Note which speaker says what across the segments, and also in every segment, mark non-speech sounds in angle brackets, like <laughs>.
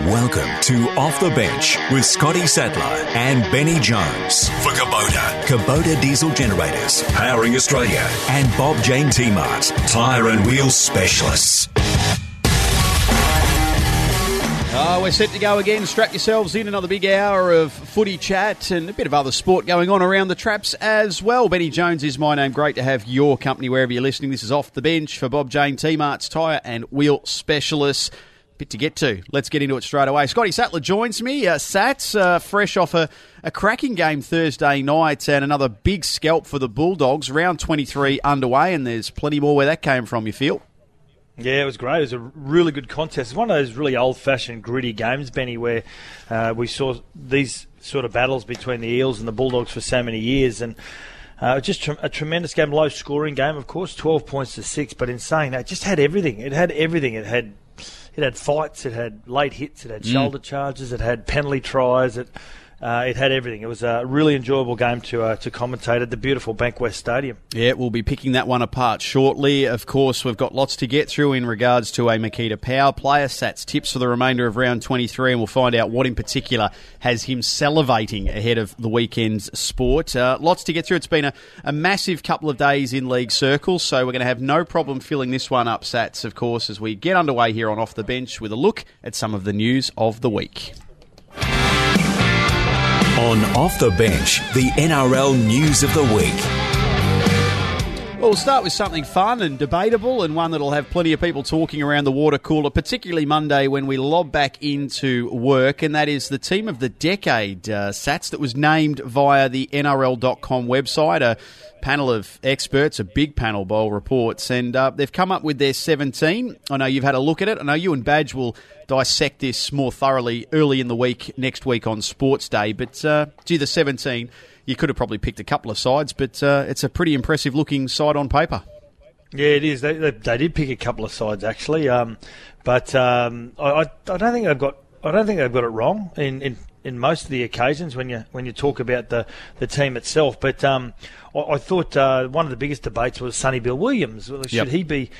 Speaker 1: Welcome to Off the Bench with Scotty Sattler and Benny Jones for Kubota, Kubota diesel generators, powering Australia, and Bob Jane T-Mart, tyre and wheel specialists.
Speaker 2: Oh, we're set to go again. Strap yourselves in. Another big hour of footy chat and a bit of other sport going on around the traps as well. Benny Jones is my name. Great to have your company wherever you're listening. This is Off the Bench for Bob Jane T-Mart's tyre and wheel specialists. Bit to get to. Let's get into it straight away. Scotty Sattler joins me. Uh, Sats, uh, fresh off a, a cracking game Thursday night and another big scalp for the Bulldogs. Round 23 underway, and there's plenty more where that came from, you feel?
Speaker 3: Yeah, it was great. It was a really good contest. It's one of those really old-fashioned, gritty games, Benny, where uh, we saw these sort of battles between the Eels and the Bulldogs for so many years, and uh, just a tremendous game, low-scoring game, of course, 12 points to six. But in saying that, it just had everything. It had everything. It had it had fights, it had late hits, it had mm. shoulder charges, it had penalty tries, it uh, it had everything. It was a really enjoyable game to uh, to commentate at the beautiful Bankwest Stadium.
Speaker 2: Yeah, we'll be picking that one apart shortly. Of course, we've got lots to get through in regards to a Makita Power player. Sats tips for the remainder of round 23, and we'll find out what in particular has him salivating ahead of the weekend's sport. Uh, lots to get through. It's been a, a massive couple of days in league circles, so we're going to have no problem filling this one up, Sats, of course, as we get underway here on Off the Bench with a look at some of the news of the week.
Speaker 1: On Off the Bench, the NRL News of the Week.
Speaker 2: Well, we'll start with something fun and debatable, and one that'll have plenty of people talking around the water cooler, particularly Monday when we lob back into work, and that is the team of the decade, uh, Sats, that was named via the NRL.com website. A panel of experts, a big panel, Bowl reports, and uh, they've come up with their 17. I know you've had a look at it. I know you and Badge will dissect this more thoroughly early in the week, next week on Sports Day, but uh, gee, the 17, you could have probably picked a couple of sides, but uh, it's a pretty impressive looking side on paper.
Speaker 3: Yeah, it is. They, they, they did pick a couple of sides actually, um, but um, I, I don't think they've got I don't think they've got it wrong in, in in most of the occasions when you when you talk about the, the team itself. But um, I, I, thought uh, one of the biggest debates was Sonny Bill Williams. Should yep. he be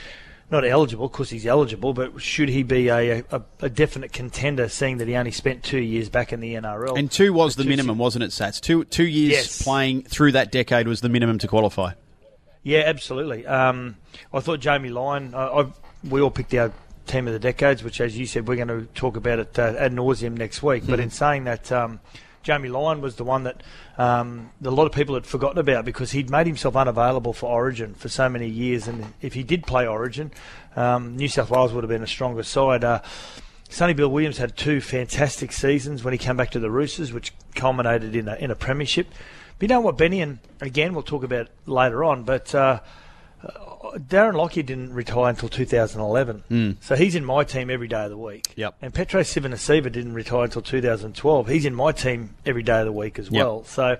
Speaker 3: not eligible? Of course, he's eligible, but should he be a, a, a, definite contender, seeing that he only spent two years back in the NRL?
Speaker 2: And two was the minimum, wasn't it, Sats? Two two years yes. playing through that decade was the minimum to qualify.
Speaker 3: Yeah, absolutely. Um, I thought Jamie Lyon. I, we all picked our team of the decades, which, as you said, we're going to talk about it uh, ad nauseum next week. Mm-hmm. But in saying that, um, Jamie Lyon was the one that um, a lot of people had forgotten about because he'd made himself unavailable for Origin for so many years, and if he did play Origin, um, New South Wales would have been a stronger side. Uh, Sonny Bill Williams had two fantastic seasons when he came back to the Roosters, which culminated in a, in a premiership. But you know what, Benny, and again we'll talk about later on, but. Uh, Darren Lockyer didn't retire until 2011, mm. so he's in my team every day of the week.
Speaker 2: Yep.
Speaker 3: And Petero Civoniceva didn't retire until 2012. He's in my team every day of the week as well. Yep. So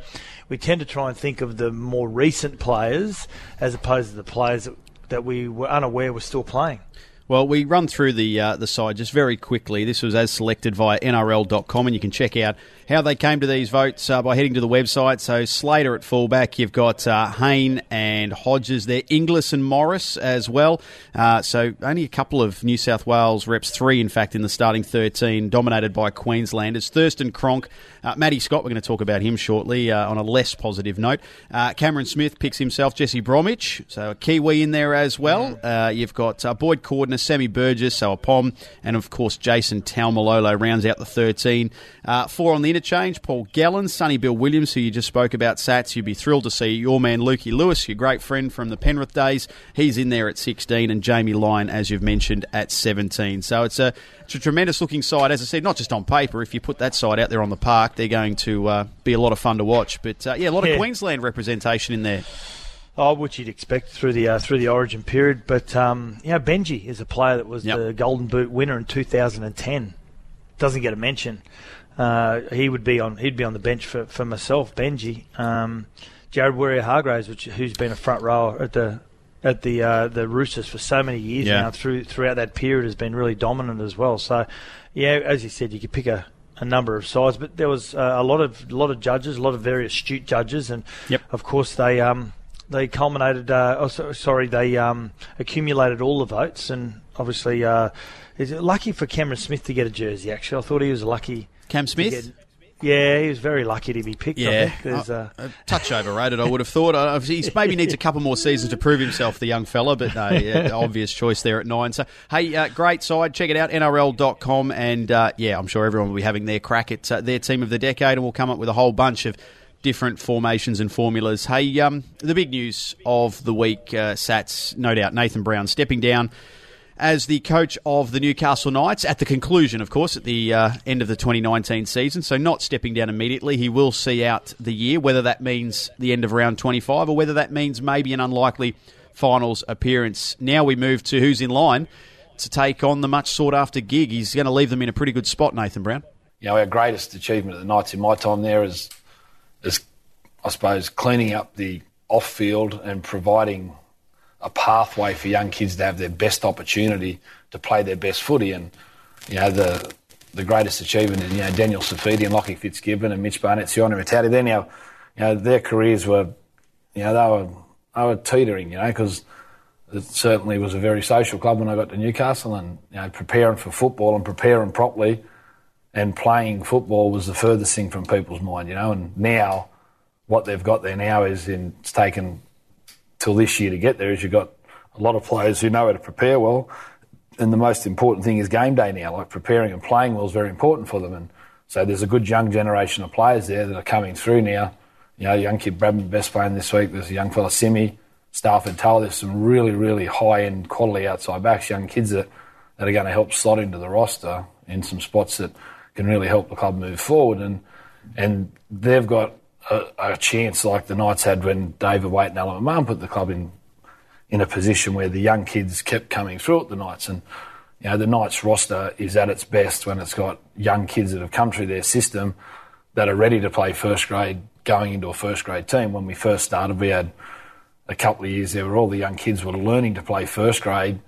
Speaker 3: we tend to try and think of the more recent players as opposed to the players that, that we were unaware were still playing.
Speaker 2: Well, we run through the uh, the side just very quickly. This was as selected via NRL.com, and you can check out how they came to these votes uh, by heading to the website. So Slater at fullback, you've got uh, Hayne and Hodges there, Inglis and Morris as well. Uh, so only a couple of New South Wales reps, three in fact in the starting 13, dominated by Queenslanders. Thurston Cronk, uh, Matty Scott, we're going to talk about him shortly uh, on a less positive note. Uh, Cameron Smith picks himself, Jesse Bromwich, so a Kiwi in there as well. Mm. Uh, you've got Boyd Cordner, Sammy Burgess, so a Pom, and of course Jason Taumalolo rounds out the 13. four on the interchange, Paul Gallen, Sonny Bill Williams, who you just spoke about, Sats. You'd be thrilled to see your man Lukey Lewis, your great friend from the Penrith days. He's in there at 16, and Jamie Lyon, as you've mentioned, at 17. So it's a, it's a tremendous looking side. As I said, not just on paper. If you put that side out there on the park, they're going to uh, be a lot of fun to watch. But uh, yeah, a lot of yeah. Queensland representation in there.
Speaker 3: Oh, which you'd expect through the uh, through the Origin period, but um, you know Benji is a player that was yep. the Golden Boot winner in 2010. Doesn't get a mention uh, he would be on he'd be on the bench for, for myself, Benji, um, Jared Waerea-Hargreaves, which who's been a front rower at the at the uh, the Roosters for so many years yeah. now. Through throughout that period, has been really dominant as well. So, yeah, as you said, you could pick a, a number of sides, but there was uh, a lot of a lot of judges, a lot of very astute judges, and
Speaker 2: yep.
Speaker 3: of course they um, they culminated. Uh, oh, sorry, they um, accumulated all the votes, and obviously, uh, is it lucky for Cameron Smith to get a jersey? Actually, I thought he was lucky.
Speaker 2: Cam Smith.
Speaker 3: Yeah, he was very lucky to be picked.
Speaker 2: Yeah, There's, uh, a touch overrated, I would have thought. Uh, he <laughs> maybe needs a couple more seasons to prove himself, the young fella, but no, yeah, <laughs> obvious choice there at nine. So, hey, uh, great side. Check it out, NRL.com. And uh, yeah, I'm sure everyone will be having their crack at uh, their team of the decade, and we'll come up with a whole bunch of different formations and formulas. Hey, um, the big news of the week, uh, Sats, no doubt, Nathan Brown stepping down as the coach of the Newcastle Knights at the conclusion, of course, at the uh, end of the 2019 season. So, not stepping down immediately. He will see out the year, whether that means the end of round 25 or whether that means maybe an unlikely finals appearance. Now we move to who's in line to take on the much sought after gig. He's going to leave them in a pretty good spot, Nathan Brown.
Speaker 4: You know, our greatest achievement at the Knights in my time there is, is I suppose, cleaning up the off field and providing a pathway for young kids to have their best opportunity to play their best footy. And you know the the greatest achievement is you know Daniel Saifiti and Lockie Fitzgibbon and Mitch Barnett, Sione Mata'utia. They're now you know their careers were you know they were they were teetering. You know because it certainly was a very social club when I got to Newcastle and you know preparing for football and preparing properly and playing football was the furthest thing from people's mind. You know and now what they've got there now is in, it's taken till this year to get there is you've got a lot of players who know how to prepare well. And the most important thing is game day now. Like preparing and playing well is very important for them. And so there's a good young generation of players there that are coming through now. You know, young kid Bradman Best playing this week. There's a young fella Simi, Starford To'a. There's some really, really high end quality outside backs, young kids that, that are going to help slot into the roster in some spots that can really help the club move forward. And and they've got a, a, chance like the Knights had when David Waite and Allan McMahon put the club in in a position where the young kids kept coming through at the Knights. And you know, the Knights roster is at its best when it's got young kids that have come through their system that are ready to play first grade going into a first grade team. When we first started, we had a couple of years there where all the young kids were learning to play first grade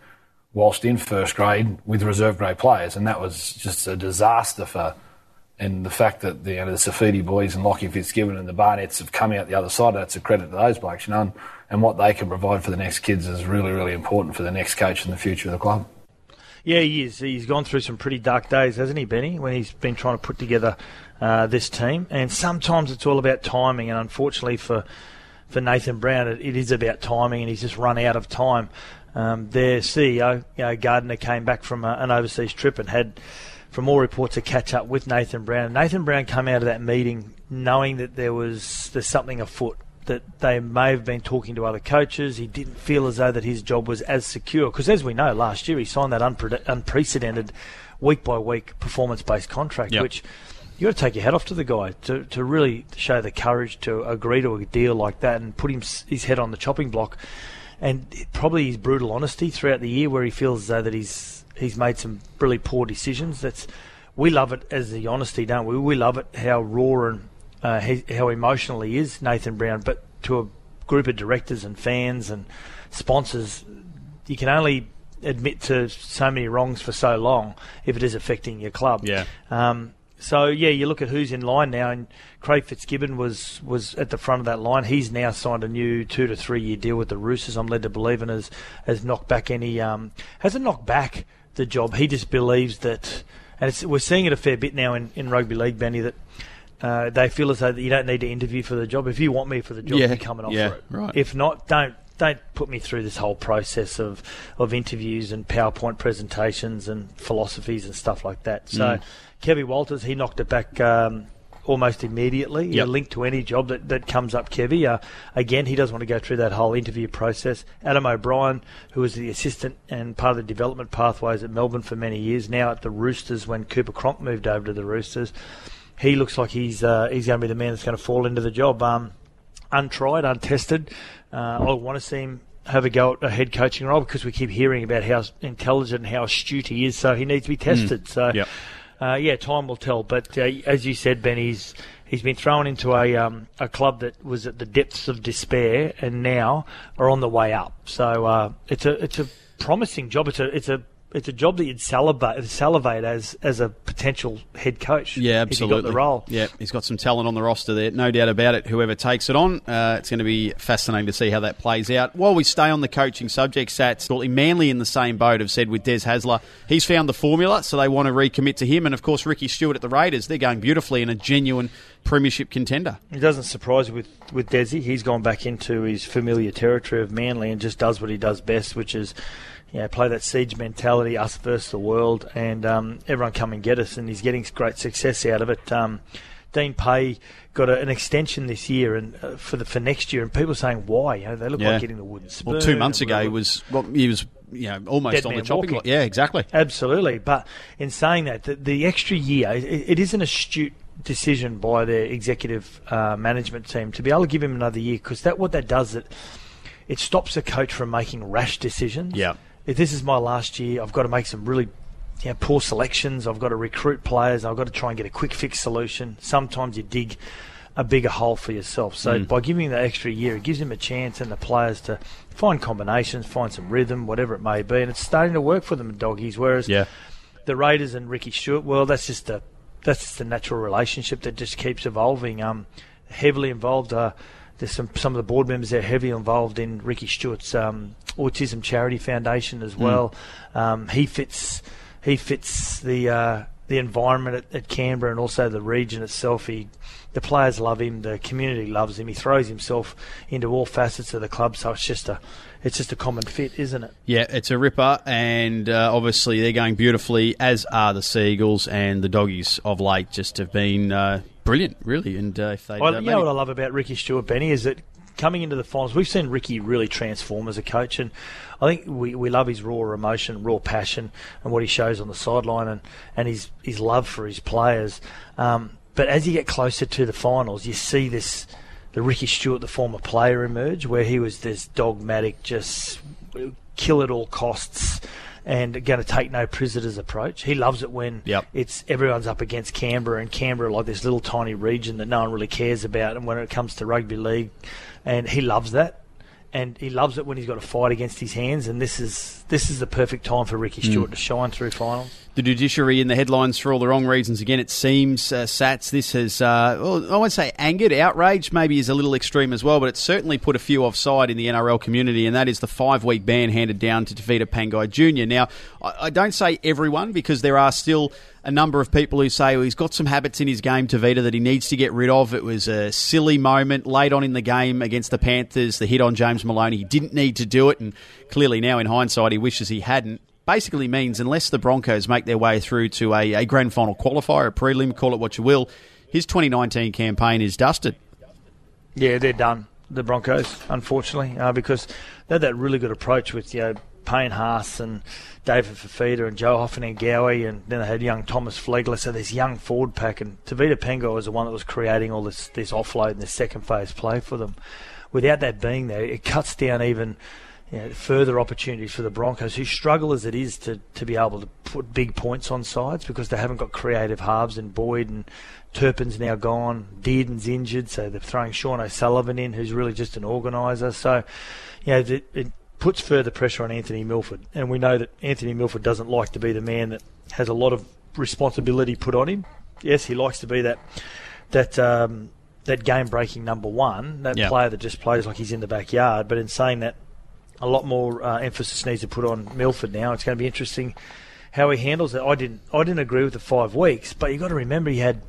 Speaker 4: whilst in first grade with reserve grade players. And that was just a disaster for and the fact that the, you know, the Saifiti boys and Lockie Fitzgibbon and the Barnetts have come out the other side, that's a credit to those blokes, you know, and, and what they can provide for the next kids is really, really important for the next coach and the future of the club.
Speaker 3: Yeah, he is. He's gone through some pretty dark days, hasn't he, Benny, when he's been trying to put together uh, this team. And sometimes it's all about timing, and unfortunately for for Nathan Brown, it, it is about timing, and he's just run out of time. Um, their CEO, you know, Gardner, came back from a, an overseas trip and had from all reports, to catch up with Nathan Brown. Nathan Brown came out of that meeting knowing that there was there's something afoot. That they may have been talking to other coaches. He didn't feel as though that his job was as secure because, as we know, last year he signed that unpre- unprecedented week by week performance based contract, yep. which you got to take your hat off to the guy to, to really show the courage to agree to a deal like that and put him, his head on the chopping block. And probably his brutal honesty throughout the year, where he feels as though that he's he's made some really poor decisions. That's we love it as the honesty, don't we? We love it how raw and uh, he, how emotional he is, Nathan Brown. But to a group of directors and fans and sponsors, you can only admit to so many wrongs for so long if it is affecting your club.
Speaker 2: Yeah.
Speaker 3: Um, so yeah, you look at who's in line now, and Craig Fitzgibbon was was at the front of that line. He's now signed a new two to three year deal with the Roosters. I'm led to believe, and has has knocked back any um, hasn't knocked back the job. He just believes that, and we're seeing it a fair bit now in, in rugby league, Benny, that uh, they feel as though that you don't need to interview for the job. If you want me for the job, yeah, you come and offer
Speaker 2: yeah,
Speaker 3: it.
Speaker 2: Right.
Speaker 3: If not, don't don't put me through this whole process of, of interviews and PowerPoint presentations and philosophies and stuff like that. So, mm. Kevin Walters, he knocked it back um, almost immediately. Yep. linked to any job that, that comes up, Kevy. Uh, again, he doesn't want to go through that whole interview process. Adam O'Brien, who was the assistant and part of the development pathways at Melbourne for many years, now at the Roosters when Cooper Cronk moved over to the Roosters. He looks like he's uh, he's going to be the man that's going to fall into the job. Um, untried, untested. Uh, I want to see him have a go at a head coaching role because we keep hearing about how intelligent and how astute he is. So he needs to be tested. Mm. So.
Speaker 2: Yep
Speaker 3: uh, yeah, time will tell. But uh, as you said, Ben, he's he's been thrown into a um, a club that was at the depths of despair and now are on the way up. So uh, it's a it's a promising job. It's a it's a it's a job that you'd salivate, salivate as as a potential head coach.
Speaker 2: Yeah, absolutely.
Speaker 3: If got the role.
Speaker 2: Yeah, he's got some talent on the roster there, no doubt about it. Whoever takes it on, uh, it's going to be fascinating to see how that plays out. While we stay on the coaching subject, Sats, Manly in the same boat have said with Des Hasler, he's found the formula, so they want to recommit to him. And of course, Ricky Stuart at the Raiders, they're going beautifully in a genuine premiership contender.
Speaker 3: It doesn't surprise with with Desi. He's gone back into his familiar territory of Manly and just does what he does best, which is you know, play that siege mentality, us versus the world, and um, everyone come and get us. And he's getting great success out of it. Um, Dean Pay got a, an extension this year and uh, for the for next year, and people are saying why? You know, they look yeah. like getting the wooden spoon.
Speaker 2: Well, two months ago, he was well, he was you know almost on the chopping block. Yeah, exactly.
Speaker 3: Absolutely. But in saying that, the, the extra year, it, it is an astute decision by the executive uh, management team to be able to give him another year because that what that does it it stops a coach from making rash decisions.
Speaker 2: Yeah
Speaker 3: if this is my last year, I've got to make some really you know, poor selections. I've got to recruit players. I've got to try and get a quick fix solution. Sometimes you dig a bigger hole for yourself. So mm. by giving that extra year, it gives him a chance and the players to find combinations, find some rhythm, whatever it may be, and it's starting to work for them, doggies. Whereas
Speaker 2: yeah.
Speaker 3: the Raiders and Ricky Stuart, well, that's just a that's just a natural relationship that just keeps evolving. Um, heavily involved. Uh, there's some some of the board members there heavily involved in Ricky Stuart's um, Autism Charity Foundation as hmm. well. Mm. Um, he fits he fits the uh, the environment at, at, Canberra and also the region itself. He the players love him, the community loves him. He throws himself into all facets of the club, so it's just a it's just a common fit, isn't it?
Speaker 2: Yeah, it's a ripper, and uh, obviously they're going beautifully, as are the Seagulls and the Doggies of late. Just have been uh, brilliant, really. And uh, if they,
Speaker 3: well, you know what I love about Ricky Stuart Benny is that coming into the finals, we've seen Ricky really transform as a coach, and I think we, we love his raw emotion, raw passion, and what he shows on the sideline, and, and his his love for his players. Um, but as you get closer to the finals, you see this the Ricky Stuart, the former player, emerge, where he was this dogmatic, just kill at all costs and going to take no prisoners approach. He loves it when
Speaker 2: yep.
Speaker 3: it's everyone's up against Canberra and Canberra like this little tiny region that no one really cares about. And when it comes to rugby league, and he loves that. And he loves it when he's got a fight against his hands, and this is this is the perfect time for Ricky Stuart mm. to shine through finals
Speaker 2: the judiciary in the headlines for all the wrong reasons. Again, it seems, uh, Sats, this has, uh, well, I won't say angered, outraged maybe is a little extreme as well, but it's certainly put a few offside in the NRL community, and that is the five week ban handed down to Tevita Pangai Jr. Now, I, I, don't say everyone because there are still a number of people who say well, he's got some habits in his game, Tevita, that he needs to get rid of. It was a silly moment late on in the game against the Panthers, the hit on James Maloney. He didn't need to do it, and clearly now in hindsight, he wishes he hadn't basically means unless the Broncos make their way through to a, a grand final qualifier, a prelim, call it what you will, his 2019 campaign is dusted.
Speaker 3: Yeah, they're done. The Broncos, unfortunately, uh, because they had that really good approach with you know Payne Haas and David Fifita and Joe Ofahengaue and Gowie, and then they had young Thomas Flegler. So this young forward pack, and Tevita Pangai was the one that was creating all this this offload and this second phase play for them. Without that being there, it cuts down even you know, further opportunities for the Broncos, who struggle as it is to, to be able to put big points on sides because they haven't got creative halves and Boyd and Turpin's now gone, Dearden's injured, so they're throwing Sean O'Sullivan in, who's really just an organiser. So, you know, it, it puts further pressure on Anthony Milford, and we know that Anthony Milford doesn't like to be the man that has a lot of responsibility put on him. Yes, he likes to be that that um, that game breaking number one, that player that just plays like he's in the backyard. But in saying that, a lot more uh, emphasis needs to put on Milford now. It's going to be interesting how he handles it. I didn't I didn't agree with the five weeks, but you got to remember he had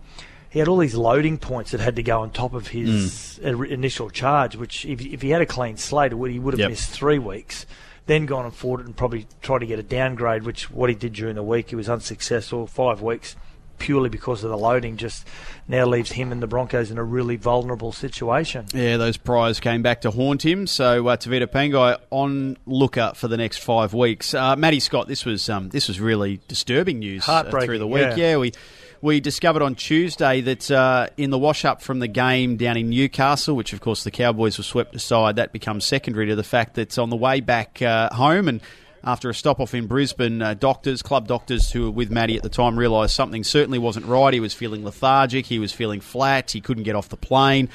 Speaker 3: he had all these loading points that had to go on top of his mm. initial charge. Which if, if he had a clean slate, he would have yep. missed three weeks. Then gone and fought it and probably tried to get a downgrade, which what he did during the week, he was unsuccessful. Five weeks purely because of the loading just now leaves him and the Broncos in a really vulnerable situation.
Speaker 2: Yeah, those priors came back to haunt him. So uh, Tevita Pangai on lookout for the next five weeks. Uh, Matty Scott, this was um, this was really disturbing news uh, through the week.
Speaker 3: Yeah.
Speaker 2: yeah, we we discovered on Tuesday that uh, in the wash up from the game down in Newcastle, which of course the Cowboys were swept aside, that becomes secondary to the fact that on the way back uh, home and after a stop off in Brisbane. Uh, doctors, club doctors who were with Matty at the time realised something certainly wasn't right. He was feeling lethargic, he was feeling flat, he couldn't get off the plane.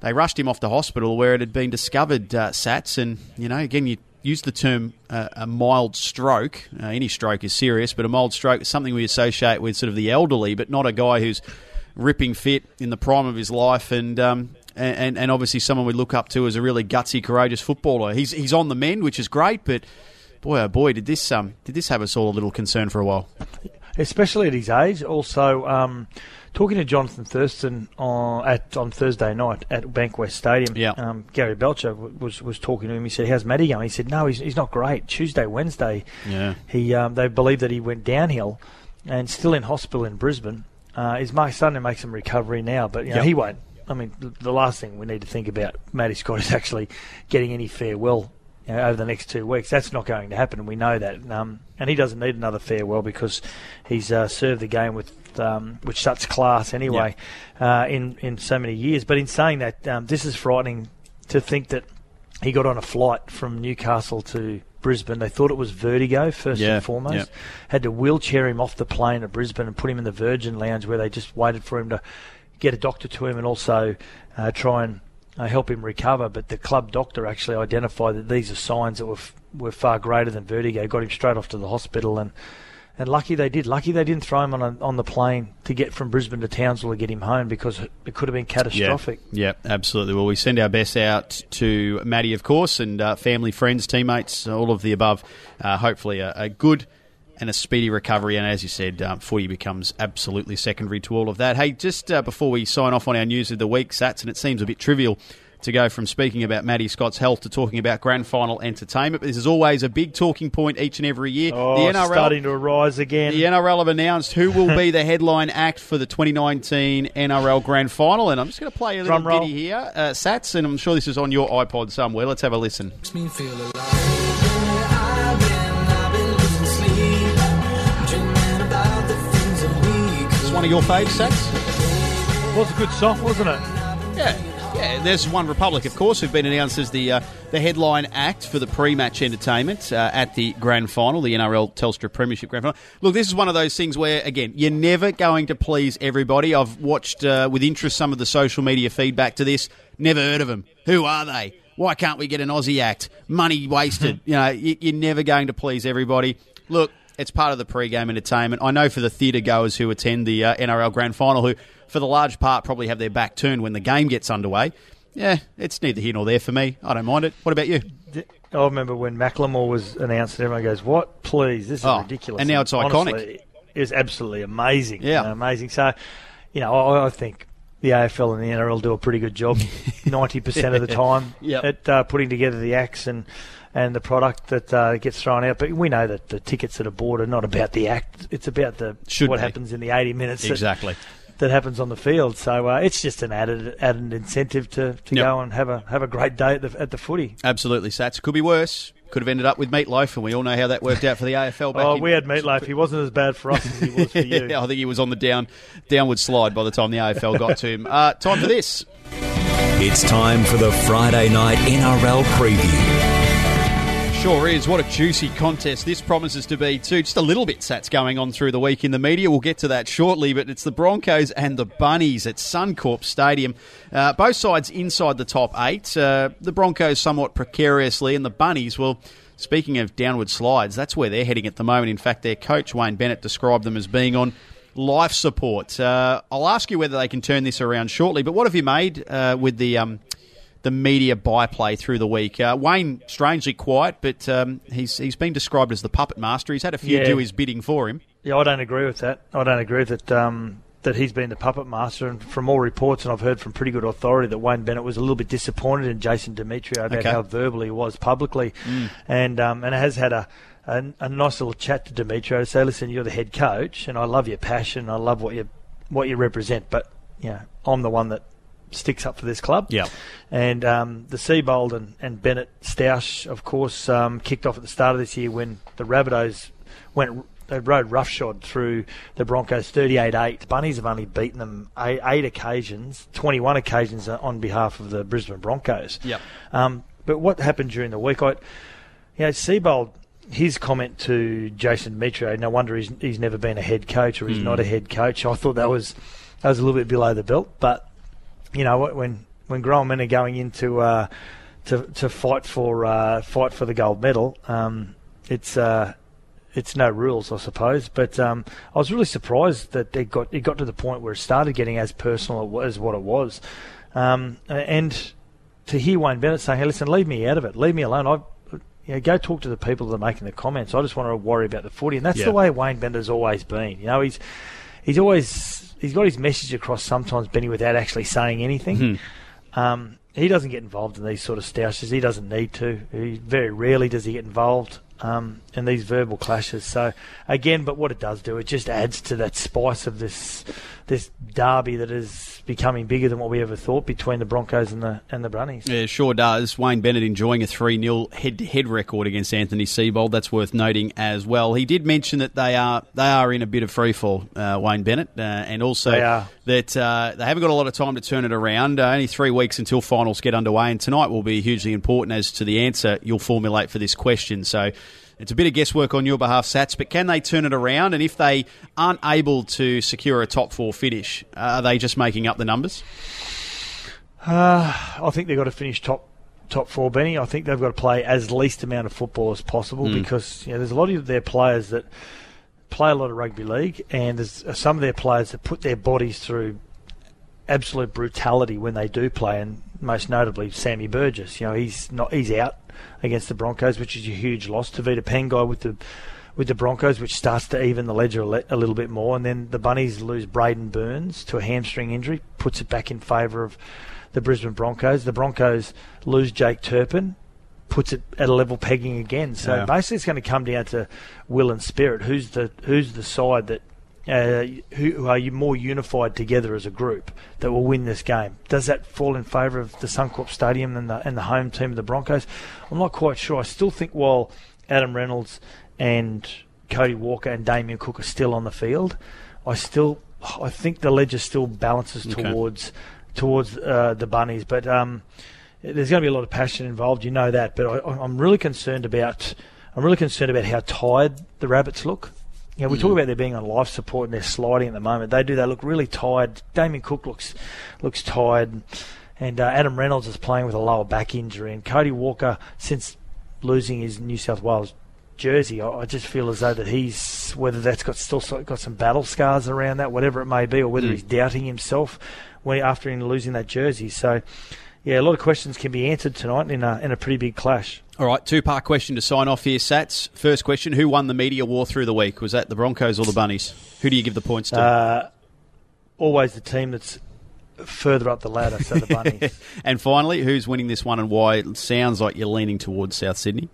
Speaker 2: They rushed him off to hospital where it had been discovered, uh, Sats. And, you know, again, you use the term uh, a mild stroke. Uh, any stroke is serious, but a mild stroke is something we associate with sort of the elderly, but not a guy who's ripping fit in the prime of his life and. Um, and, and obviously someone we look up to as a really gutsy, courageous footballer. He's he's on the mend, which is great, but boy oh boy, did this um did this have us all a little concerned for a while.
Speaker 3: Especially at his age. Also, um, talking to Jonathan Thurston on at on Thursday night at Bankwest Stadium.
Speaker 2: Yeah.
Speaker 3: Um, Gary Belcher was was talking to him. He said, "How's Matty going?" He said, "No, he's, he's not great. Tuesday, Wednesday,
Speaker 2: Yeah.
Speaker 3: he um, they believe that he went downhill and still in hospital in Brisbane. Uh, he's starting to make some recovery now, but you know,
Speaker 2: Yep.
Speaker 3: he won't. I mean, the last thing we need to think about Matty Scott is actually getting any farewell you know, over the next two weeks. That's not going to happen, and we know that. Um, and he doesn't need another farewell because he's uh, served the game with um, with such class anyway uh, in in so many years. But in saying that, um, this is frightening to think that he got on a flight from Newcastle to Brisbane. They thought it was vertigo first
Speaker 2: Yeah,
Speaker 3: and foremost.
Speaker 2: yeah.
Speaker 3: Had to wheelchair him off the plane at Brisbane and put him in the Virgin Lounge where they just waited for him to get a doctor to him and also uh, try and uh, help him recover. But the club doctor actually identified that these are signs that were f- were far greater than vertigo. Got him straight off to the hospital and. And lucky they did. Lucky they didn't throw him on a, on the plane to get from Brisbane to Townsville to get him home because it could have been catastrophic.
Speaker 2: Yeah, yeah, absolutely. Well, we send our best out to Maddie, of course, and uh, family, friends, teammates, all of the above. Uh, hopefully, a, a good and a speedy recovery. And as you said, um, footy becomes absolutely secondary to all of that. Hey, just uh, before we sign off on our news of the week, Sats, and it seems a bit trivial to go from speaking about Maddie Scott's health to talking about grand final entertainment. But this is always a big talking point each and every year.
Speaker 3: Oh,
Speaker 2: the
Speaker 3: it's
Speaker 2: NRL
Speaker 3: starting to arise again.
Speaker 2: the NRL have announced who will be the <laughs> headline act for the 2019 NRL Grand Final, and I'm just going to play a little
Speaker 3: Drum roll.
Speaker 2: bitty here, uh, Sats, and I'm sure this is on your iPod somewhere. Let's have a listen. One of your faves, Sats?
Speaker 3: was a good song, wasn't it?
Speaker 2: Yeah. Yeah, there's OneRepublic, of course, who've been announced as the uh, the headline act for the pre-match entertainment uh, at the grand final, the NRL Telstra Premiership Grand Final. Look, this is one of those things where, again, you're never going to please everybody. I've watched uh, with interest some of the social media feedback to this. Never heard of them. Who are they? Why can't we get an Aussie act? Money wasted. <laughs> you know, you're never going to please everybody. Look, it's part of the pre-game entertainment. I know for the theatre goers who attend the uh, NRL Grand Final, who for the large part probably have their back turned when the game gets underway. Yeah, it's neither here nor there for me. I don't mind it. What about you?
Speaker 3: I remember when Macklemore was announced, and everyone goes, "What? Please, this is
Speaker 2: Oh,
Speaker 3: ridiculous."
Speaker 2: and now it's
Speaker 3: honestly, It was absolutely amazing.
Speaker 2: Yeah.
Speaker 3: you know, amazing. So, you know, I, I think the AFL and the NRL do a pretty good job, <laughs> ninety percent of the time, <laughs>
Speaker 2: Yep.
Speaker 3: at uh, putting together the acts and and the product that uh, gets thrown out. But we know that the tickets that are bought are not about the act; it's about the
Speaker 2: Should
Speaker 3: what
Speaker 2: be.
Speaker 3: happens in the eighty minutes. that-
Speaker 2: Exactly.
Speaker 3: that happens on the field. So uh, it's just an added added incentive to, to
Speaker 2: Yep.
Speaker 3: go and have a have a great day at the at the footy.
Speaker 2: Absolutely, Sats. Could be worse. Could have ended up with Meat Loaf, and we all know how that worked out for the AFL. Back
Speaker 3: Oh,
Speaker 2: in-
Speaker 3: we had Meat Loaf. He wasn't as bad for us as he was for <laughs> you.
Speaker 2: Yeah, I think he was on the down downward slide by the time the AFL got to him. Uh, time for this.
Speaker 1: It's time for the Friday night NRL preview.
Speaker 2: Sure is. What a juicy contest this promises to be, too. Just a little bit sats going on through the week in the media. We'll get to that shortly, but it's the Broncos and the Bunnies at Suncorp Stadium. Uh, both sides inside the top eight. Uh, the Broncos somewhat precariously, and the Bunnies, well, speaking of downward slides, that's where they're heading at the moment. In fact, their coach, Wayne Bennett, described them as being on life support. Uh, I'll ask you whether they can turn this around shortly, but what have you made uh, with the. Um, the media byplay through the week. Uh, Wayne, strangely quiet, but um, he's he's been described as the puppet master. He's had a few
Speaker 3: Yeah.
Speaker 2: do his bidding for him.
Speaker 3: Yeah, I don't agree with that. I don't agree that um, that he's been the puppet master. And from all reports, and I've heard from pretty good authority, that Wayne Bennett was a little bit disappointed in Jason Demetriou about
Speaker 2: Okay.
Speaker 3: how verbal he was publicly, and um, and has had a, a a nice little chat to Demetriou to say, listen, you're the head coach, and I love your passion, I love what you what you represent, but you know, I'm the one that sticks up for this club.
Speaker 2: Yeah.
Speaker 3: And um, the Seibold and, and Bennett Stoush, of course, um, kicked off at the start of this year when the Rabbitohs went. They rode roughshod through the Broncos 38-8. Bunnies have only beaten them eight, eight occasions, 21 occasions on behalf of the Brisbane Broncos.
Speaker 2: Yep.
Speaker 3: Um, but what happened during the week? I, you know, Seibold, his comment to Jason Demetriou, no wonder he's, he's never been a head coach or he's not a head coach. I thought that was that was a little bit below the belt, but you know? When when grown men are going into uh, to to fight for uh, fight for the gold medal. Um, it's uh, it's no rules, I suppose. But um, I was really surprised that it got it got to the point where it started getting as personal as what it was, um, and to hear Wayne Bennett saying, "Hey, listen, leave me out of it, leave me alone." I you know, go talk to the people that are making the comments. I just want to worry about the footy, and that's
Speaker 2: Yeah.
Speaker 3: the way Wayne Bennett's always been. You know, he's he's always he's got his message across sometimes, Benny, without actually saying anything. Um, he doesn't get involved in these sort of stoushes. He doesn't need to. He, very rarely does he get involved um, in these verbal clashes. So again, but what it does do, it just adds to that spice of this this derby that is becoming bigger than what we ever thought between the Broncos and the and the Brunnies.
Speaker 2: Yeah, sure does. Wayne Bennett enjoying a 3 0 head to head record against Anthony Seibold. That's worth noting as well. He did mention that they are they are in a bit of freefall, uh, Wayne Bennett, uh, and also that uh, they haven't got a lot of time to turn it around. Uh, only three weeks until finals get underway, and tonight will be hugely important as to the answer you'll formulate for this question. So. It's a bit of guesswork on your behalf, Sats, but can they turn it around? And if they aren't able to secure a top four finish, are they just making up the numbers?
Speaker 3: Uh, I think they've got to finish top top four, Benny. I think they've got to play as least amount of football as possible because you know, there's a lot of their players that play a lot of rugby league, and there's some of their players that put their bodies through absolute brutality when they do play, and most notably Sammy Burgess. You know, he's not he's out against the Broncos, which is a huge loss. Tevita Pangai with the with the Broncos, which starts to even the ledger a, a little bit more, and then the Bunnies lose Braidon Burns to a hamstring injury, puts it back in favour of the Brisbane Broncos. The Broncos lose Jake Turpin, puts it at a level pegging again. So
Speaker 2: Yeah.
Speaker 3: basically, it's going to come down to will and spirit. Who's the who's the side that uh, who, who are you more unified together as a group that will win this game? Does that fall in favour of the Suncorp Stadium and the and the home team of the Broncos? I'm not quite sure. I still think while Adam Reynolds and Cody Walker and Damien Cook are still on the field, I still I think the ledger still balances
Speaker 2: Okay.
Speaker 3: towards towards uh, the bunnies, but. Um, there's going to be a lot of passion involved. You know that, but I, I'm really concerned about. I'm really concerned about how tired the rabbits look. You know, we talk about them being on life support and they're sliding at the moment. They do. They look really tired. Damien Cook looks looks tired, and uh, Adam Reynolds is playing with a lower back injury. And Cody Walker, since losing his New South Wales jersey, I, I just feel as though that he's whether that's got still got some battle scars around that, whatever it may be, or whether he's doubting himself when after him losing that jersey. So. Yeah, a lot of questions can be answered tonight in a in a pretty big clash.
Speaker 2: All right, two part question to sign off here, Sats. First question Who won the media war through the week? Was that the Broncos or the Bunnies? Who do you give the points to?
Speaker 3: Uh, always the team that's further up the ladder, so the bunnies. <laughs>
Speaker 2: and finally, who's winning this one and why? It sounds like you're leaning towards South Sydney.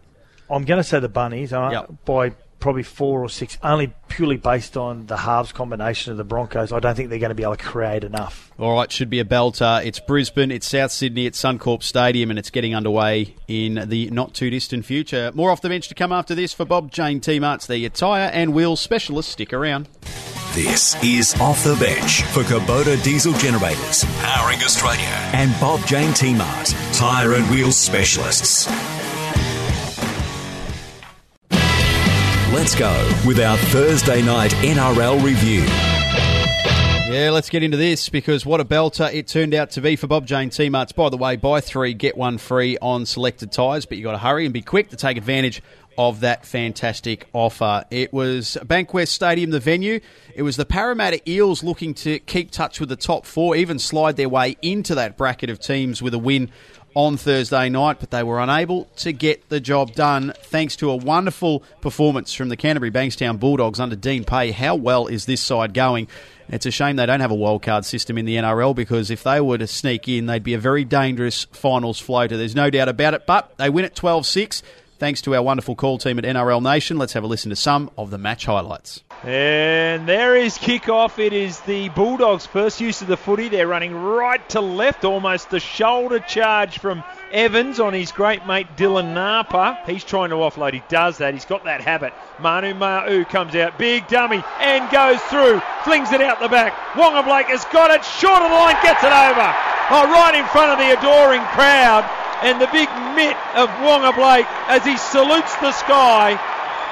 Speaker 3: I'm going to say the bunnies uh,
Speaker 2: Yep.
Speaker 3: by probably four or six, only purely based on the halves combination of the Broncos. I don't think they're going to be able to create enough.
Speaker 2: All right, should be a belter. It's Brisbane, it's South Sydney, it's Suncorp Stadium, and it's getting underway in the not too distant future. More off the bench to come after this for Bob Jane T Marts, the tyre and wheel specialist. Stick around.
Speaker 1: This is Off the Bench for Kubota Diesel Generators, powering Australia, and Bob Jane T-Mart, tyre and wheel specialists. Let's go with our Thursday night NRL review.
Speaker 2: Yeah, let's get into this because what a belter it turned out to be for Bob Jane T Marts. By the way, buy three, get one free on selected tyres, but you got to hurry and be quick to take advantage of that fantastic offer. It was Bankwest Stadium, the venue. It was the Parramatta Eels looking to keep touch with the top four, even slide their way into that bracket of teams with a win on Thursday night, but they were unable to get the job done thanks to a wonderful performance from the Canterbury Bankstown Bulldogs under Dean Pay. How well is this side going? It's a shame they don't have a wildcard system in the NRL because if they were to sneak in, they'd be a very dangerous finals floater. There's no doubt about it, but they win at 12 6 thanks to our wonderful call team at NRL Nation. Let's have a listen to some of the match highlights.
Speaker 5: And there is kickoff. It is the Bulldogs' first use of the footy. They're running right to left, almost a shoulder charge from Evans on his great mate Dylan Napa. He's trying to offload. He does that. He's got that habit. Manu Ma'u comes out, big dummy, and goes through, flings it out the back. Wonga Blake has got it, short of the line, gets it over. Oh, right in front of the adoring crowd. And the big mitt of Wonga Blake as he salutes the sky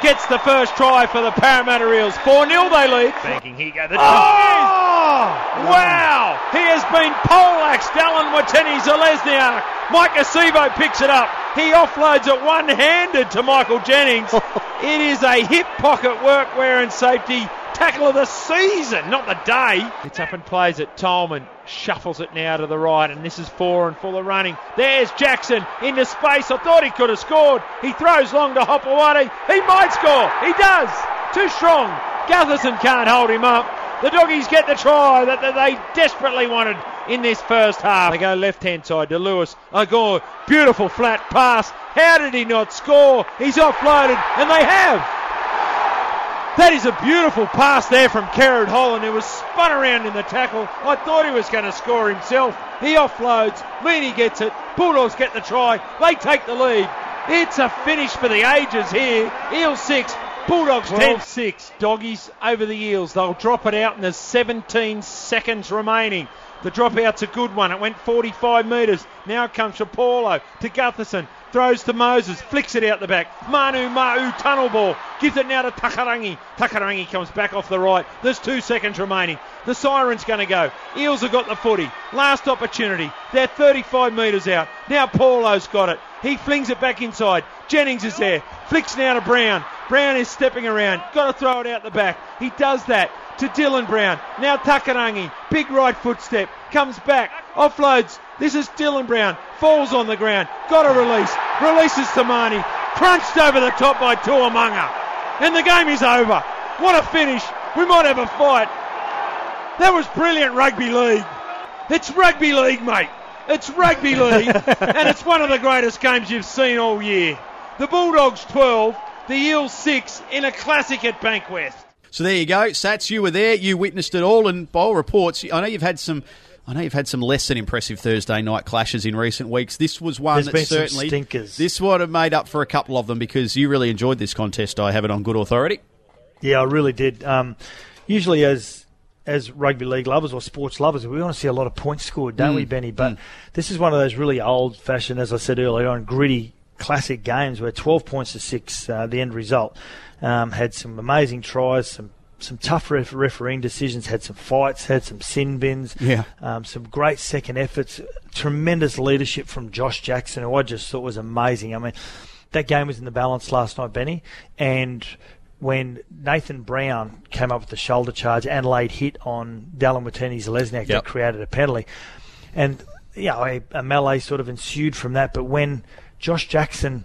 Speaker 5: gets the first try for the Parramatta Eels. 4 0 they lead. Banking, here go the oh! Oh, wow! He has been poleaxed. Dallin Watene-Zelezniak. Mike Acevo picks it up. He offloads it one-handed to Michael Jennings. <laughs> it is a hip pocket workwear and safety tackle of the season, not the day. It's up and plays it. Tolman shuffles it now to the right, and this is four and full of running. There's Jackson into space. I thought he could have scored. He throws long to Hopoate. He might score. He does. Too strong. Gutherson can't hold him up. The doggies get the try that, they desperately wanted in this first half. They go left hand side to Lewis. A goal. Beautiful flat pass. How did he not score? He's offloaded, and they have. That is a beautiful pass there from Kerrod Holland, who was spun around in the tackle. I thought he was going to score himself. He offloads. Meaney gets it. Bulldogs get the try. They take the lead. It's a finish for the ages here. Eels 6, Bulldogs 10 6. Doggies over the Eels. They'll drop it out, and there's 17 seconds remaining. The dropout's a good one. It went 45 metres. Now it comes from Paulo to Gutherson. Throws to Moses, flicks it out the back. Manu Ma'u tunnel ball. Gives it now to Takarangi. Takarangi comes back off the right. There's two seconds remaining. The siren's going to go. Eels have got the footy. Last opportunity. They're 35 metres out. Now Paulo's got it. He flings it back inside. Jennings is there. Flicks now to Brown. Brown is stepping around. Got to throw it out the back. He does that to Dylan Brown. Now Takarangi. Big right footstep. Comes back. Offloads. This is Dylan Brown. Falls on the ground. Got a release. Releases to Marnie. Crunched over the top by Tuamanga. And the game is over. What a finish. We might have a fight. That was brilliant rugby league. It's rugby league, mate. It's rugby league, <laughs> and it's one of the greatest games you've seen all year. The Bulldogs 12, the Eels 6 in a classic at Bankwest.
Speaker 2: So there you go, Sats. You were there. You witnessed it all. And by all reports, I know you've had some. I know you've had some less than impressive Thursday night clashes in recent weeks. This was one
Speaker 3: There's
Speaker 2: that
Speaker 3: been some
Speaker 2: certainly
Speaker 3: stinkers.
Speaker 2: this would have made up for a couple of them because you really enjoyed this contest. I have it on good authority.
Speaker 3: Yeah, I really did. Um, usually, as as rugby league lovers or sports lovers, we want to see a lot of points scored, don't we, Benny? But this is one of those really old fashioned, as I said earlier on, gritty classic games where 12 points to six, uh, the end result, um, had some amazing tries, some some tough ref- refereeing decisions, had some fights, had some sin bins,
Speaker 2: Yeah.
Speaker 3: um, some great second efforts, tremendous leadership from Josh Jackson, who I just thought was amazing. I mean, that game was in the balance last night, Benny, and when Nathan Brown came up with the shoulder charge and laid hit on Dallin Watene-Zelezniak,
Speaker 2: Yep.
Speaker 3: that created a penalty. And, you know, a, a melee sort of ensued from that. But when Josh Jackson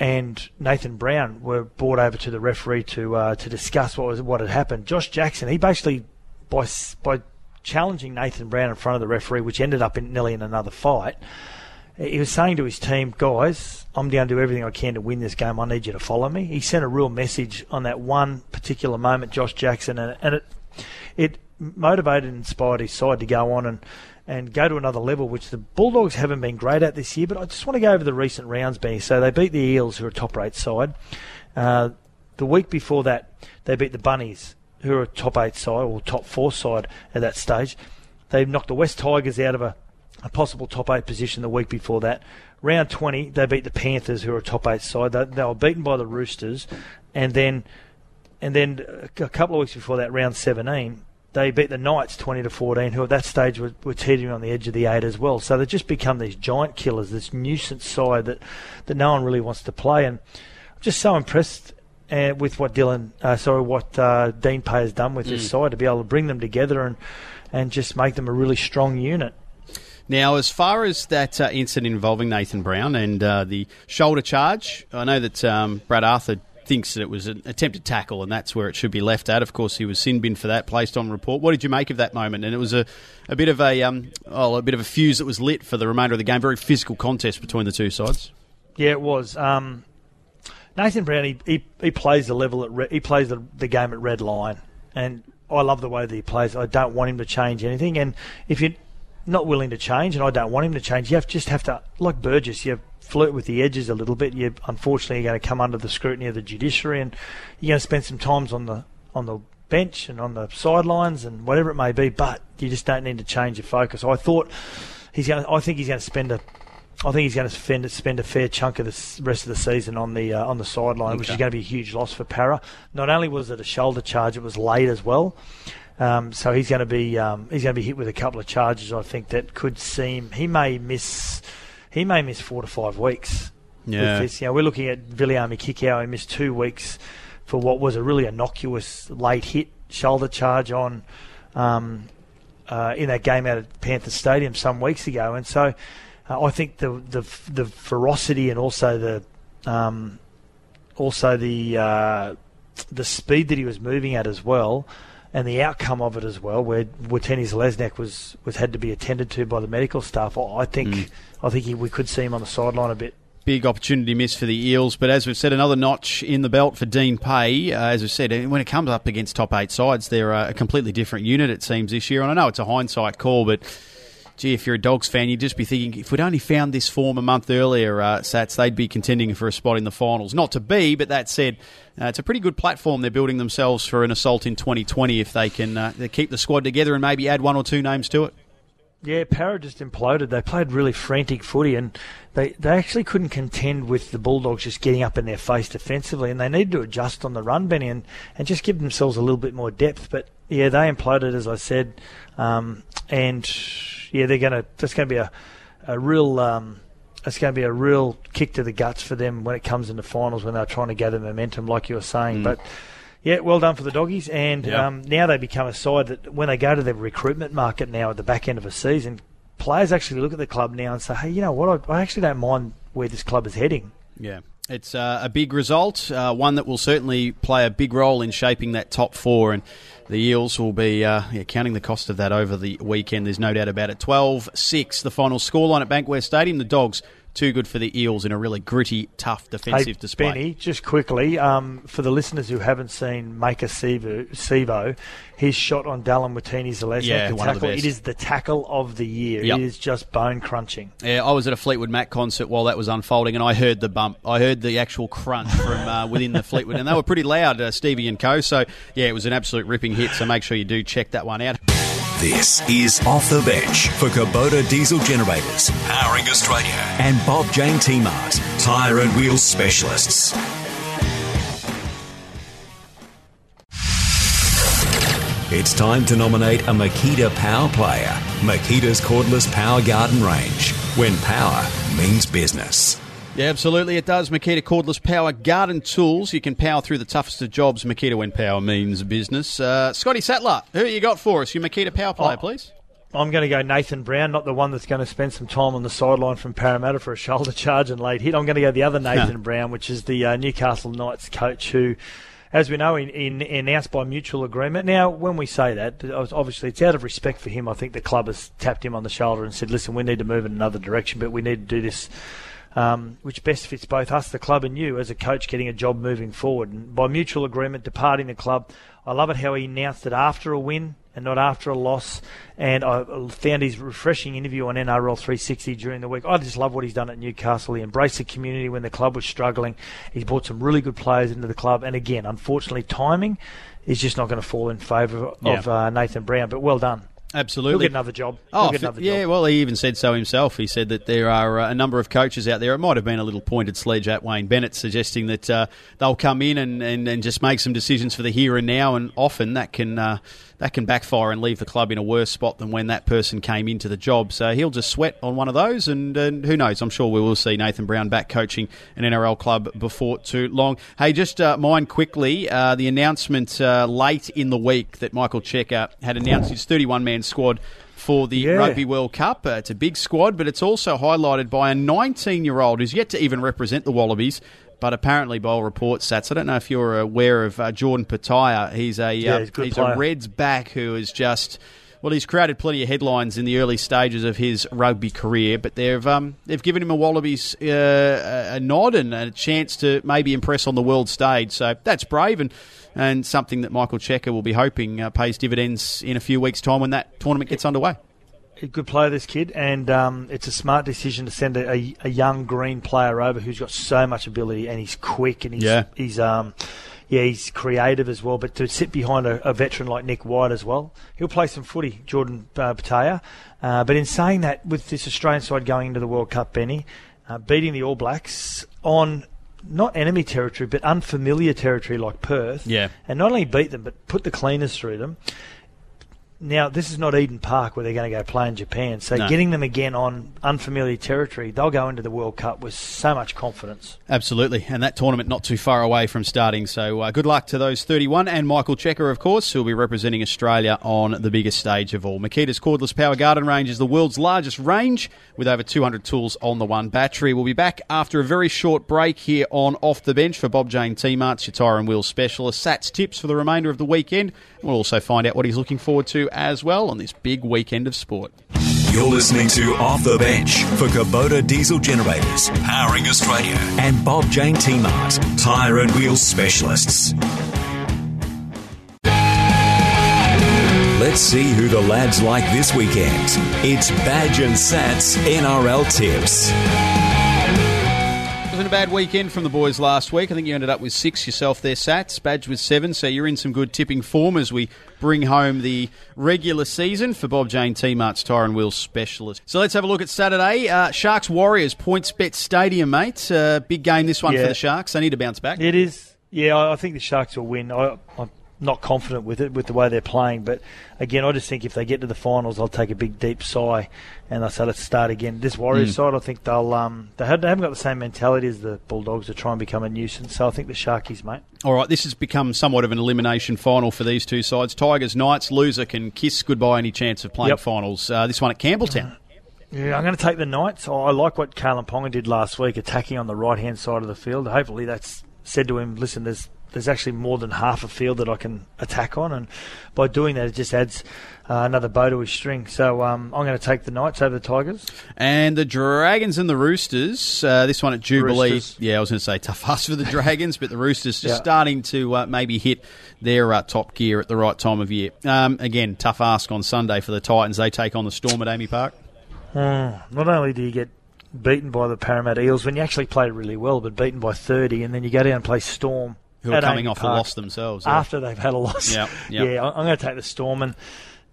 Speaker 3: and Nathan Brown were brought over to the referee to uh, to discuss what was what had happened, Josh Jackson, he basically, by, by challenging Nathan Brown in front of the referee, which ended up in, nearly in another fight, he was saying to his team, guys, I'm down to do everything I can to win this game. I need you to follow me. He sent a real message on that one particular moment, Josh Jackson, and, and it it motivated and inspired his side to go on and, and go to another level, which the Bulldogs haven't been great at this year. But I just want to go over the recent rounds, Benny. So they beat the Eels, who are a top eight side. Uh, the week before that, they beat the Bunnies, who are a top eight side or top four side at that stage. They knocked the West Tigers out of a, a possible top eight position the week before that. Round 20, they beat the Panthers, who are a top eight side. They, they were beaten by the Roosters, and then and then a couple of weeks before that, round 17, they beat the Knights 20 to 14, who at that stage were, were teetering on the edge of the eight as well. So they've just become these giant killers, this nuisance side that, that no one really wants to play. And I'm just so impressed uh, with what Dylan, uh, sorry, what uh, Dean Pay has done with this side to be able to bring them together and, and just make them a really strong unit.
Speaker 2: Now, as far as that uh, incident involving Nathan Brown and uh, the shoulder charge, I know that um, Brad Arthur thinks that it was an attempted tackle and that's where it should be left at. Of course, he was sin bin for that, placed on report. What did you make of that moment? And it was a, a bit of a um, oh, a bit of a fuse that was lit for the remainder of the game. Very physical contest between the two sides.
Speaker 3: Yeah, it was. Um, Nathan Brown, he, he, he plays the level at re- he plays the, the game at red line, and I love the way that he plays. I don't want him to change anything, and if you're not willing to change, and I don't want him to change, you have just have to like Burgess, you flirt with the edges a little bit. You unfortunately are going to come under the scrutiny of the judiciary, and you're going to spend some times on the on the bench and on the sidelines and whatever it may be. But you just don't need to change your focus. I thought he's going. To, I think he's going to spend a I think he's going to spend spend a fair chunk of the rest of the season on the uh, on the sideline, which is going to be a huge loss for Para. Not only was it a shoulder charge, it was late as well. Um, so he's going to be um, he's going to be hit with a couple of charges. I think that could seem he may miss he may miss four to five weeks.
Speaker 2: Yeah.
Speaker 3: With this. You know, we're looking at Viliami Kikau. He missed two weeks for what was a really innocuous late hit shoulder charge on um, uh, in that game out at Panther Stadium some weeks ago, and so uh, I think the the the ferocity and also the um, also the uh, the speed that he was moving at as well, and the outcome of it as well, where Watene-Zelezniak was was had to be attended to by the medical staff. I I think I think he, we could see him on the sideline a bit.
Speaker 2: Big opportunity miss for the Eels, but as we've said, another notch in the belt for Dean Pay. Uh, as we've said, when it comes up against top eight sides, they're a completely different unit, it seems, this year. And I know it's a hindsight call, but gee, if you're a Dogs fan, you'd just be thinking, if we'd only found this form a month earlier, uh, Sats, they'd be contending for a spot in the finals. Not to be, but that said, uh, it's a pretty good platform they're building themselves for an assault in 2020 if they can uh, they keep the squad together and maybe add one or two names to it.
Speaker 3: Yeah, Parra just imploded. They played really frantic footy, and they, they actually couldn't contend with the Bulldogs just getting up in their face defensively, and they needed to adjust on the run, Benny, and, and just give themselves a little bit more depth. But yeah, they imploded, as I said, um, and yeah, they're gonna. That's going to be a a real. Um, it's going to be a real kick to the guts for them when it comes into finals when they're trying to gather momentum, like you were saying. But yeah, well done for the doggies. And
Speaker 2: Yeah.
Speaker 3: um, now they become a side that when they go to the recruitment market now at the back end of a season, players actually look at the club now and say, hey, you know what? I, I actually don't mind where this club is heading.
Speaker 2: Yeah. It's uh, a big result, uh, one that will certainly play a big role in shaping that top four, and the Eels will be uh, yeah, counting the cost of that over the weekend. There's no doubt about it. 12 6, the final scoreline at Bankwest Stadium. The Dogs, too good for the Eels in a really gritty, tough defensive
Speaker 3: hey,
Speaker 2: display.
Speaker 3: Benny, just quickly, um, for the listeners who haven't seen Maika Sivo, his shot on Dallin Watene-Zelezniak,
Speaker 2: Yeah,
Speaker 3: the
Speaker 2: of the
Speaker 3: tackle, it is the tackle of the year.
Speaker 2: Yep.
Speaker 3: It is just bone crunching.
Speaker 2: Yeah, I was at a Fleetwood Mac concert while that was unfolding, and I heard the bump. I heard the actual crunch from uh, within the Fleetwood, and they were pretty loud, uh, Stevie and Co. So, yeah, it was an absolute ripping hit. So make sure you do check that one out.
Speaker 1: This is Off the Bench for Kubota Diesel Generators, powering Australia, and Bob Jane T-Mart, tyre and wheel specialists. It's time to nominate a Makita Power player. Makita's cordless power garden range. When power means business.
Speaker 2: Yeah, absolutely, it does. Makita cordless power garden tools. You can power through the toughest of jobs. Makita when power means business. Uh, Scotty Sattler, who you got for us? Your Makita power player,
Speaker 3: Oh.
Speaker 2: please.
Speaker 3: I'm going to go Nathan Brown, not the one that's going to spend some time on the sideline from Parramatta for a shoulder <laughs> charge and late hit. I'm going to go the other Nathan Brown, which is the uh, Newcastle Knights coach who, as we know, in, in, announced by mutual agreement. Now, when we say that, obviously it's out of respect for him. I think the club has tapped him on the shoulder and said, listen, we need to move in another direction, but we need to do this um, which best fits both us, the club, and you as a coach getting a job moving forward. And by mutual agreement, departing the club. I love it how he announced it after a win and not after a loss. And I found his refreshing interview on NRL 360 during the week. I just love what he's done at Newcastle. He embraced the community when the club was struggling. He's brought some really good players into the club. And again, unfortunately, timing is just not going to fall in favour of
Speaker 2: Yeah.
Speaker 3: uh, Nathan Brown. But well done.
Speaker 2: Absolutely.
Speaker 3: He'll get another job.
Speaker 2: Oh,
Speaker 3: He'll get another
Speaker 2: yeah,
Speaker 3: job.
Speaker 2: well, he even said so himself. He said that there are uh, a number of coaches out there. It might have been a little pointed sledge at Wayne Bennett, suggesting that uh, they'll come in and, and, and just make some decisions for the here and now, and often that can uh, that can backfire and leave the club in a worse spot than when that person came into the job. So he'll just sweat on one of those, and, and who knows? I'm sure we will see Nathan Brown back coaching an NRL club before too long. Hey, just uh, mind quickly uh, the announcement uh, late in the week that Michael Cheika had announced his 31 man squad for the
Speaker 3: Yeah.
Speaker 2: Rugby World Cup. Uh, it's a big squad, but it's also highlighted by a 19 year old who's yet to even represent the Wallabies. But apparently, by all reports, Sats, I don't know if you're aware of uh, Jordan Petaia. He's a
Speaker 3: Yeah,
Speaker 2: uh,
Speaker 3: he's a
Speaker 2: he's a Reds back who is just well, he's created plenty of headlines in the early stages of his rugby career. But they've um, they've given him a Wallabies uh, a a nod and a chance to maybe impress on the world stage. So that's brave and. And something that Michael Cheika will be hoping uh, pays dividends in a few weeks' time when that tournament gets underway.
Speaker 3: A good player, this kid, and um, it's a smart decision to send a, a, a young green player over who's got so much ability and he's quick and he's
Speaker 2: Yeah.
Speaker 3: he's um yeah he's creative as well. But to sit behind a, a veteran like Nick White as well, he'll play some footy, Jordan uh, Petaia. Uh, but in saying that, with this Australian side going into the World Cup, Benny, uh, beating the All Blacks on not enemy territory but unfamiliar territory like Perth,
Speaker 2: Yeah.
Speaker 3: and not only beat them but put the cleaners through them now this is not Eden Park where they're going to go play in Japan. So
Speaker 2: No.
Speaker 3: getting them again on unfamiliar territory, they'll go into the World Cup with so much confidence.
Speaker 2: Absolutely, and that tournament not too far away from starting. So uh, good luck to those 31 and Michael Cheika, of course, who'll be representing Australia on the biggest stage of all. Makita's cordless power garden range is the world's largest range with over 200 tools on the one battery. We'll be back after a very short break here on Off the Bench for Bob Jane T Marts, your tyre and wheel specialist. Sats tips for the remainder of the weekend. We'll also find out what he's looking forward to as well on this big weekend of sport.
Speaker 1: You're listening to Off the Bench for Kubota Diesel Generators, powering Australia, and Bob Jane T-Mart, tyre and wheel specialists. Let's see who the lads like this weekend. It's Badge and Sats NRL tips.
Speaker 2: Wasn't a bad weekend from the boys last week. I think you ended up with six yourself there, Sats. Badge with seven, so you're in some good tipping form as we bring home the regular season for Bob Jane T Mart's Tyre and Wheel Specialist. So let's have a look at Saturday. Uh, Sharks Warriors, PointsBet Stadium, mate. Uh, big game this one for the Sharks. They need to bounce back.
Speaker 3: It is. Yeah, I I think the Sharks will win. I, I'm not confident with it with the way they're playing, but again, I just think if they get to the finals, I'll take a big deep sigh, and I say let's start again. This Warriors
Speaker 2: Mm.
Speaker 3: side, I think they'll um they, haven't got the same mentality as the Bulldogs to try and become a nuisance. So I think the Sharkies, mate.
Speaker 2: All right, this has become somewhat of an elimination final for these two sides. Tigers, Knights, loser can kiss goodbye any chance of playing
Speaker 3: Yep.
Speaker 2: finals. Uh, this one at Campbelltown.
Speaker 3: Yeah, I'm going to take the Knights. I like what Kalyn Ponga did last week, attacking on the right hand side of the field. Hopefully, that's said to him. Listen, there's there's actually more than half a field that I can attack on, and by doing that, it just adds uh, another bow to his string. So um, I'm going to take the Knights over the Tigers.
Speaker 2: And the Dragons and the Roosters. Uh, this one at Jubilee.
Speaker 3: Roosters.
Speaker 2: Yeah, I was going to say tough <laughs> ask for the Dragons, but the Roosters just
Speaker 3: Yeah.
Speaker 2: starting to uh, maybe hit their uh, top gear at the right time of year. Um, again, tough ask on Sunday for the Titans. They take on the Storm at AAMI Park.
Speaker 3: Not only do you get beaten by the Parramatta Eels when you actually played really well, but beaten by 30, and then you go down and play Storm.
Speaker 2: Who are coming off a loss themselves. yeah.
Speaker 3: after they've had a loss.
Speaker 2: Yep, <laughs> yep.
Speaker 3: Yeah, I'm going to take the Storm, and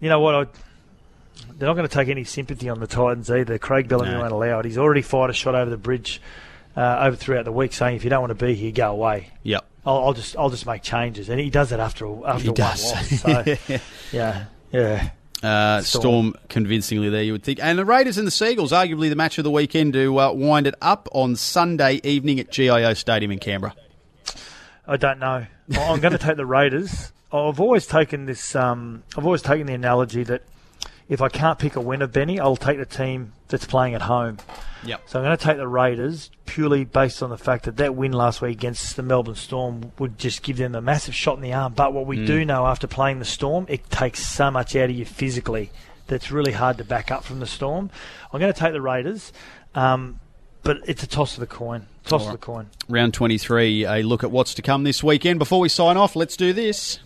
Speaker 3: you know what? I, they're not going to take any sympathy on the Titans either. Craig Bellamy
Speaker 2: No.
Speaker 3: won't allow it. He's already fired a shot over the bridge uh, over throughout the week, saying if you don't want to be here, go away.
Speaker 2: Yep.
Speaker 3: I'll, I'll just I'll just make changes, and he does it after a- after
Speaker 2: He
Speaker 3: one
Speaker 2: does.
Speaker 3: loss. <laughs> So, yeah, yeah.
Speaker 2: Uh, Storm.
Speaker 3: Storm.
Speaker 2: convincingly there, you would think. And the Raiders and the Seagulls, arguably the match of the weekend to uh, wind it up on Sunday evening at GIO Stadium in Canberra.
Speaker 3: I don't know. I'm going to take the Raiders. I've always taken this. Um, I've always taken the analogy that if I can't pick a winner, Benny, I'll take the team that's playing at home.
Speaker 2: Yep.
Speaker 3: So I'm going to take the Raiders purely based on the fact that that win last week against the Melbourne Storm would just give them a massive shot in the arm. But what we
Speaker 2: Mm.
Speaker 3: do know after playing the Storm, it takes so much out of you physically that's really hard to back up from the Storm. I'm going to take the Raiders, um, but it's a toss of the coin. Toss of the coin.
Speaker 2: Round 23, a look at what's to come this weekend. Before we sign off, let's do this.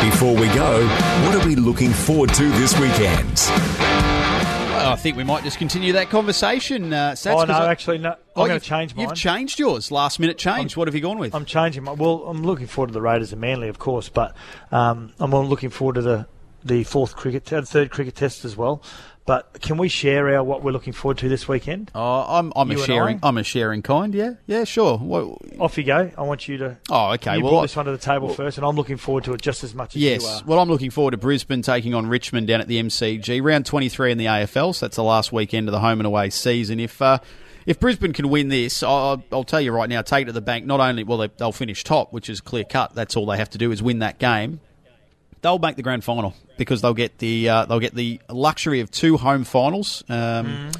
Speaker 1: Before we go, what are we looking forward to this weekend?
Speaker 2: Well, I think we might just continue that conversation. Uh, Sats,
Speaker 3: oh
Speaker 2: 'cause
Speaker 3: no,
Speaker 2: I-
Speaker 3: actually no. I'm
Speaker 2: Oh,
Speaker 3: going
Speaker 2: you've-
Speaker 3: to change mine.
Speaker 2: You've changed yours. Last minute change. what have you gone with?
Speaker 3: I'm changing my. Well, I'm looking forward to the Raiders and Manly, of course, but um, I'm looking forward to the the fourth cricket, uh, third cricket test as well. But can we share our what we're looking forward to this weekend?
Speaker 2: oh, I'm, I'm a
Speaker 3: You and
Speaker 2: sharing.
Speaker 3: I?
Speaker 2: I'm a sharing kind. Yeah, yeah, sure. What,
Speaker 3: Off you go. I want you to.
Speaker 2: oh, okay.
Speaker 3: you
Speaker 2: well,
Speaker 3: brought this one to the table first, and I'm looking forward to it just as much as you
Speaker 2: Yes.
Speaker 3: are.
Speaker 2: Well, I'm looking forward to Brisbane taking on Richmond down at the MCG. Round 23 in the AFL, so that's the last weekend of the home and away season. If uh, if Brisbane can win this, I'll, I'll tell you right now, take it to the bank. Not only will they, they'll finish top, which is clear cut. That's all they have to do is win that game. They'll make the grand final because they'll get the uh, they'll get the luxury of two home finals. Um,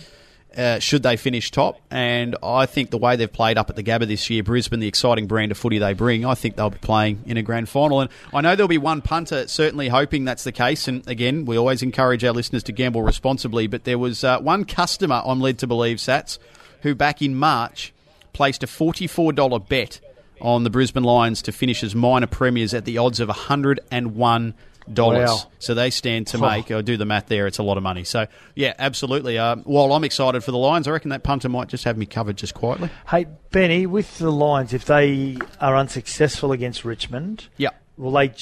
Speaker 2: uh, should they finish top. And I think the way they've played up at the Gabba this year, Brisbane, the exciting brand of footy they bring, I think they'll be playing in a grand final. And I know there'll be one punter certainly hoping that's the case. And again, we always encourage our listeners to gamble responsibly. But there was uh, one customer, I'm led to believe, Sats, who back in March placed a $44 bet on the Brisbane Lions to finish as minor premiers at the odds of $101.
Speaker 3: Wow.
Speaker 2: So they stand to make. I'll do the math there. It's a lot of money. So yeah, absolutely. Uh, while I'm excited for the Lions, I reckon that punter might just have me covered just quietly.
Speaker 3: Hey Benny, with the Lions, if they are unsuccessful against Richmond,
Speaker 2: Yeah.
Speaker 3: will they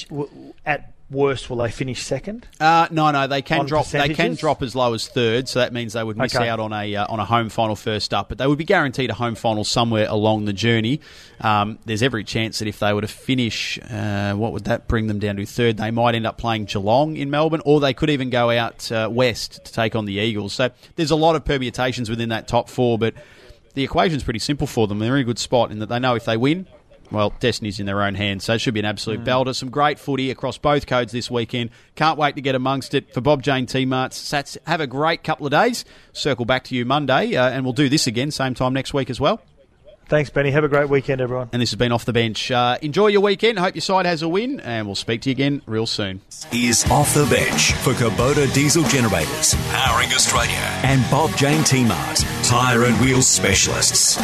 Speaker 3: at worst, will they finish second?
Speaker 2: Uh, no, no, they can drop. They can drop as low as third, so that means they would miss
Speaker 3: Okay.
Speaker 2: out on a uh, on a home final first up. But they would be guaranteed a home final somewhere along the journey. Um, there's every chance that if they were to finish, uh, what would that bring them down to third? They might end up playing Geelong in Melbourne, or they could even go out uh, west to take on the Eagles. So there's a lot of permutations within that top four, but the equation's pretty simple for them. They're in a good spot in that they know if they win, well, destiny's in their own hands. So it should be an absolute belter. Some great footy across both codes this weekend. Can't wait to get amongst it. For Bob Jane T Marts, Sats, have a great couple of days. Circle back to you Monday, uh, and we'll do this again same time next week as well.
Speaker 3: Thanks, Benny. Have a great weekend, everyone.
Speaker 2: And this has been Off the Bench. Uh, enjoy your weekend. Hope your side has a win, and we'll speak to you again real soon.
Speaker 1: Is off the bench for Kubota Diesel Generators, powering Australia, and Bob Jane T Mart, tyre and wheel specialists.